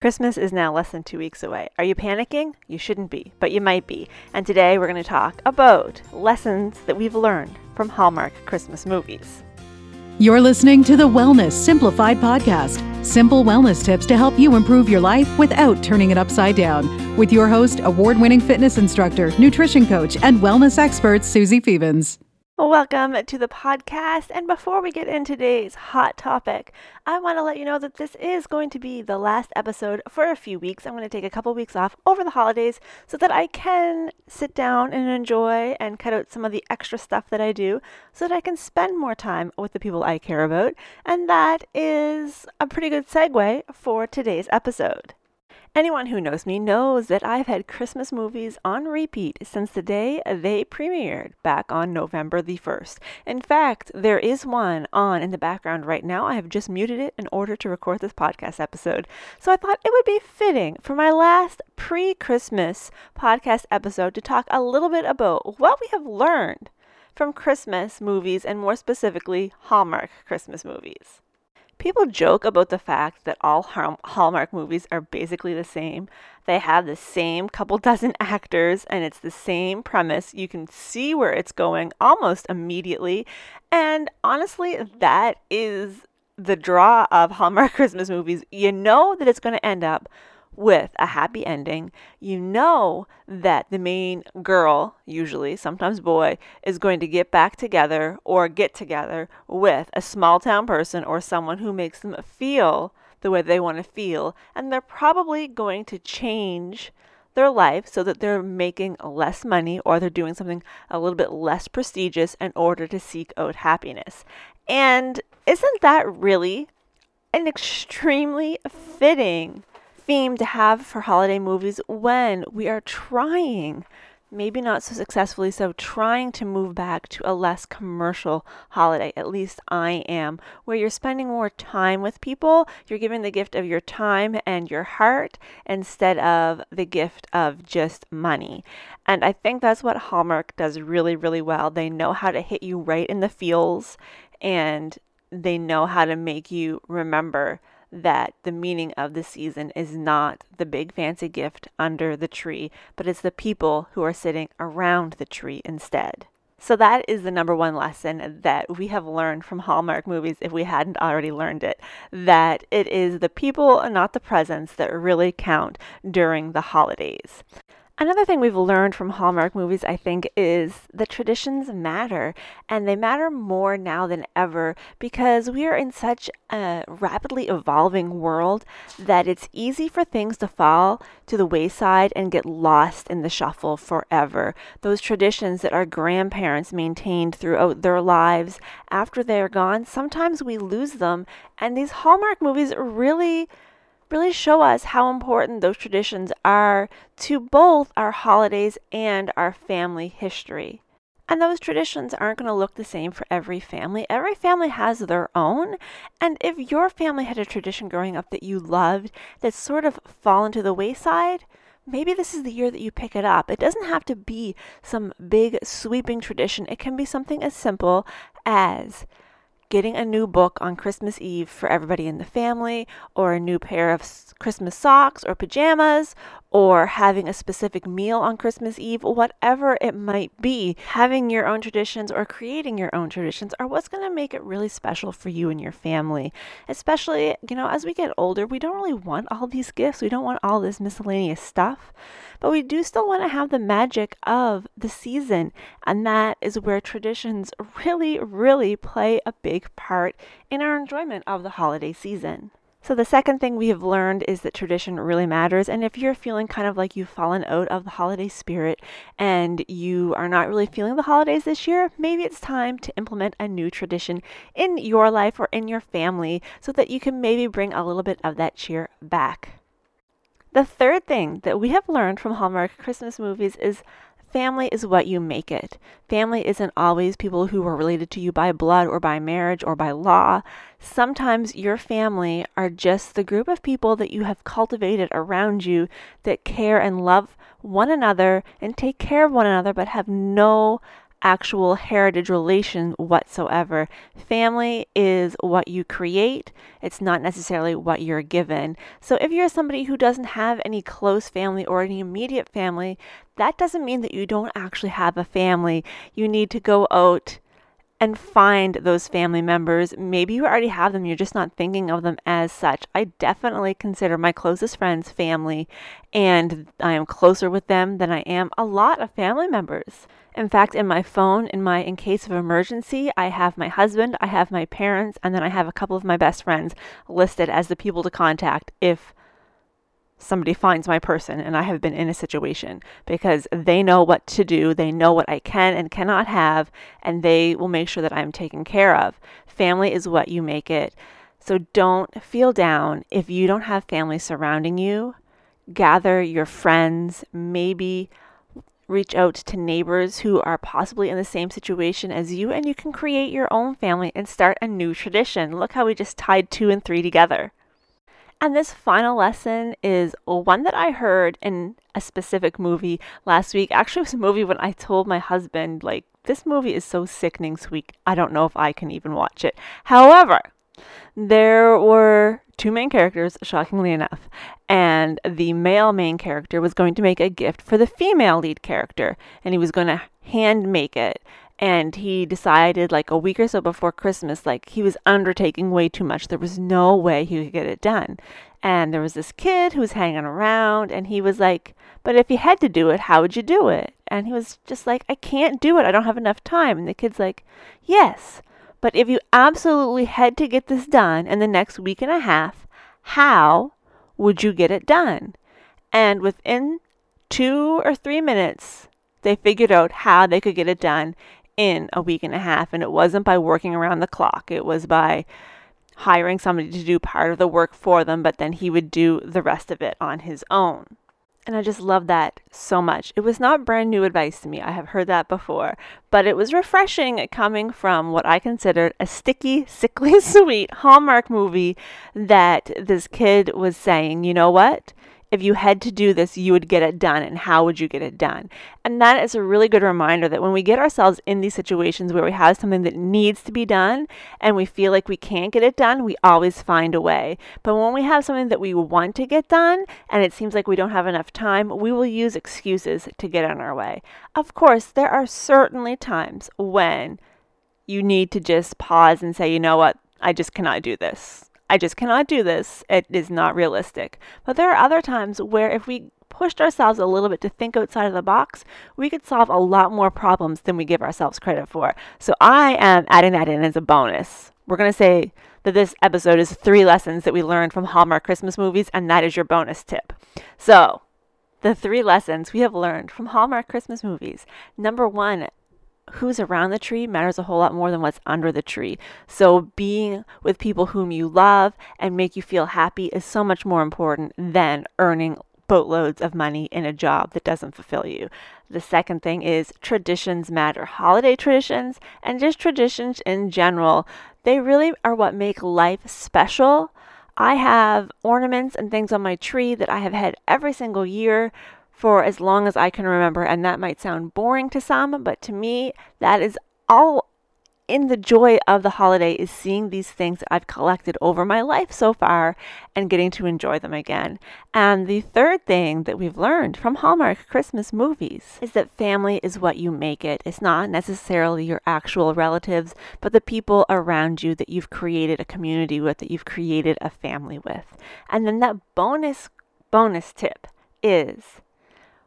Christmas is now less than two weeks away. Are you panicking? You shouldn't be, but you might be. And today we're going to talk about lessons that we've learned from Hallmark Christmas movies. You're listening to the Wellness Simplified podcast simple wellness tips to help you improve your life without turning it upside down. With your host, award winning fitness instructor, nutrition coach, and wellness expert, Susie Phoebens. Welcome to the podcast. And before we get into today's hot topic, I want to let you know that this is going to be the last episode for a few weeks. I'm going to take a couple weeks off over the holidays so that I can sit down and enjoy and cut out some of the extra stuff that I do so that I can spend more time with the people I care about. And that is a pretty good segue for today's episode. Anyone who knows me knows that I've had Christmas movies on repeat since the day they premiered back on November the 1st. In fact, there is one on in the background right now. I have just muted it in order to record this podcast episode. So I thought it would be fitting for my last pre Christmas podcast episode to talk a little bit about what we have learned from Christmas movies and more specifically Hallmark Christmas movies. People joke about the fact that all Hallmark movies are basically the same. They have the same couple dozen actors and it's the same premise. You can see where it's going almost immediately. And honestly, that is the draw of Hallmark Christmas movies. You know that it's going to end up with a happy ending, you know that the main girl, usually, sometimes boy, is going to get back together or get together with a small town person or someone who makes them feel the way they want to feel. And they're probably going to change their life so that they're making less money or they're doing something a little bit less prestigious in order to seek out happiness. And isn't that really an extremely fitting theme to have for holiday movies when we are trying, maybe not so successfully so, trying to move back to a less commercial holiday. At least I am, where you're spending more time with people. You're giving the gift of your time and your heart instead of the gift of just money. And I think that's what Hallmark does really, really well. They know how to hit you right in the feels and they know how to make you remember that the meaning of the season is not the big fancy gift under the tree, but it's the people who are sitting around the tree instead. So, that is the number one lesson that we have learned from Hallmark movies, if we hadn't already learned it, that it is the people and not the presents that really count during the holidays. Another thing we've learned from Hallmark movies, I think, is that traditions matter, and they matter more now than ever because we are in such a rapidly evolving world that it's easy for things to fall to the wayside and get lost in the shuffle forever. Those traditions that our grandparents maintained throughout their lives after they're gone, sometimes we lose them, and these Hallmark movies really really show us how important those traditions are to both our holidays and our family history. And those traditions aren't going to look the same for every family. Every family has their own. And if your family had a tradition growing up that you loved that's sort of fallen to the wayside, maybe this is the year that you pick it up. It doesn't have to be some big sweeping tradition, it can be something as simple as getting a new book on Christmas Eve for everybody in the family, or a new pair of Christmas socks or pajamas, or having a specific meal on Christmas Eve, whatever it might be, having your own traditions or creating your own traditions are what's going to make it really special for you and your family. Especially, you know, as we get older, we don't really want all these gifts, we don't want all this miscellaneous stuff, but we do still want to have the magic of the season. And that is where traditions really, really play a big part in our enjoyment of the holiday season. So, the second thing we have learned is that tradition really matters. And if you're feeling kind of like you've fallen out of the holiday spirit and you are not really feeling the holidays this year, maybe it's time to implement a new tradition in your life or in your family so that you can maybe bring a little bit of that cheer back. The third thing that we have learned from Hallmark Christmas movies is Family is what you make it. Family isn't always people who are related to you by blood or by marriage or by law. Sometimes your family are just the group of people that you have cultivated around you that care and love one another and take care of one another, but have no actual heritage relation whatsoever. Family is what you create, it's not necessarily what you're given. So if you're somebody who doesn't have any close family or any immediate family, that doesn't mean that you don't actually have a family. You need to go out and find those family members. Maybe you already have them, you're just not thinking of them as such. I definitely consider my closest friends family, and I am closer with them than I am a lot of family members. In fact, in my phone, in my in case of emergency, I have my husband, I have my parents, and then I have a couple of my best friends listed as the people to contact if somebody finds my person and I have been in a situation because they know what to do, they know what I can and cannot have, and they will make sure that I'm taken care of. Family is what you make it. So don't feel down if you don't have family surrounding you. Gather your friends, maybe reach out to neighbors who are possibly in the same situation as you, and you can create your own family and start a new tradition. Look how we just tied two and three together. And this final lesson is one that I heard in a specific movie last week. Actually, it was a movie when I told my husband, like, this movie is so sickening sweet. I don't know if I can even watch it. However, there were two main characters, shockingly enough, and the male main character was going to make a gift for the female lead character, and he was going to hand make it and he decided like a week or so before Christmas, like he was undertaking way too much. There was no way he could get it done. And there was this kid who was hanging around, and he was like, But if you had to do it, how would you do it? And he was just like, I can't do it. I don't have enough time. And the kid's like, Yes, but if you absolutely had to get this done in the next week and a half, how would you get it done? And within two or three minutes, they figured out how they could get it done in a week and a half. And it wasn't by working around the clock, it was by hiring somebody to do part of the work for them, but then he would do the rest of it on his own. And I just love that so much. It was not brand new advice to me. I have heard that before, but it was refreshing coming from what I considered a sticky, sickly sweet Hallmark movie that this kid was saying, you know what? If you had to do this, you would get it done, and how would you get it done? And that is a really good reminder that when we get ourselves in these situations where we have something that needs to be done and we feel like we can't get it done, we always find a way. But when we have something that we want to get done and it seems like we don't have enough time, we will use excuses to get in our way. Of course, there are certainly times when you need to just pause and say, you know what, I just cannot do this. I just cannot do this. It is not realistic. But there are other times where if we pushed ourselves a little bit to think outside of the box, we could solve a lot more problems than we give ourselves credit for. So I am adding that in as a bonus. We're going to say that this episode is three lessons that we learned from Hallmark Christmas movies, and that is your bonus tip. So, the three lessons we have learned from Hallmark Christmas movies. Number one, who's around the tree matters a whole lot more than what's under the tree. So being with people whom you love and make you feel happy is so much more important than earning boatloads of money in a job that doesn't fulfill you. The second thing is traditions matter. Holiday traditions and just traditions in general, they really are what make life special. I have ornaments and things on my tree that I have had every single year for as long as I can remember. And that might sound boring to some, but to me, that is all in the joy of the holiday is seeing these things I've collected over my life so far and getting to enjoy them again. And the third thing that we've learned from Hallmark Christmas movies is that family is what you make it. It's not necessarily your actual relatives, but the people around you that you've created a community with, that you've created a family with. And then that bonus bonus tip is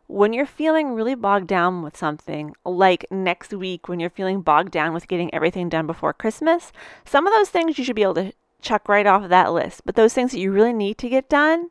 when you're feeling really bogged down with something, like next week when you're feeling bogged down with getting everything done before Christmas, some of those things you should be able to chuck right off of that list. But those things that you really need to get done,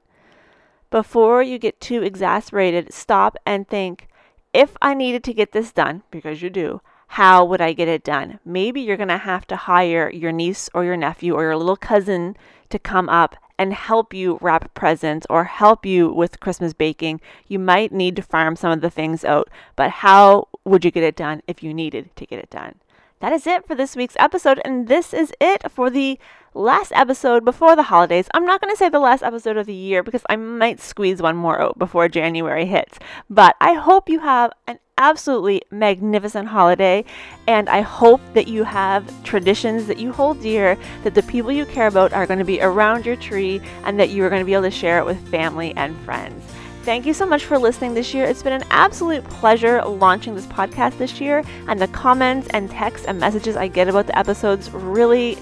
before you get too exasperated, stop and think if I needed to get this done, because you do, how would I get it done? Maybe you're going to have to hire your niece or your nephew or your little cousin to come up and help you wrap presents or help you with Christmas baking, you might need to farm some of the things out. But how would you get it done if you needed to get it done? That is it for this week's episode, and this is it for the last episode before the holidays. I'm not going to say the last episode of the year because I might squeeze one more out before January hits, but I hope you have an absolutely magnificent holiday. And I hope that you have traditions that you hold dear, that the people you care about are going to be around your tree, and that you are going to be able to share it with family and friends. Thank you so much for listening this year. It's been an absolute pleasure launching this podcast this year, and the comments and texts and messages I get about the episodes really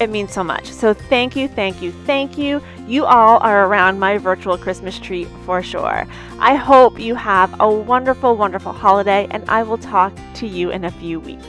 it means so much. So thank you, thank you, thank you. You all are around my virtual Christmas tree for sure. I hope you have a wonderful, wonderful holiday, and I will talk to you in a few weeks.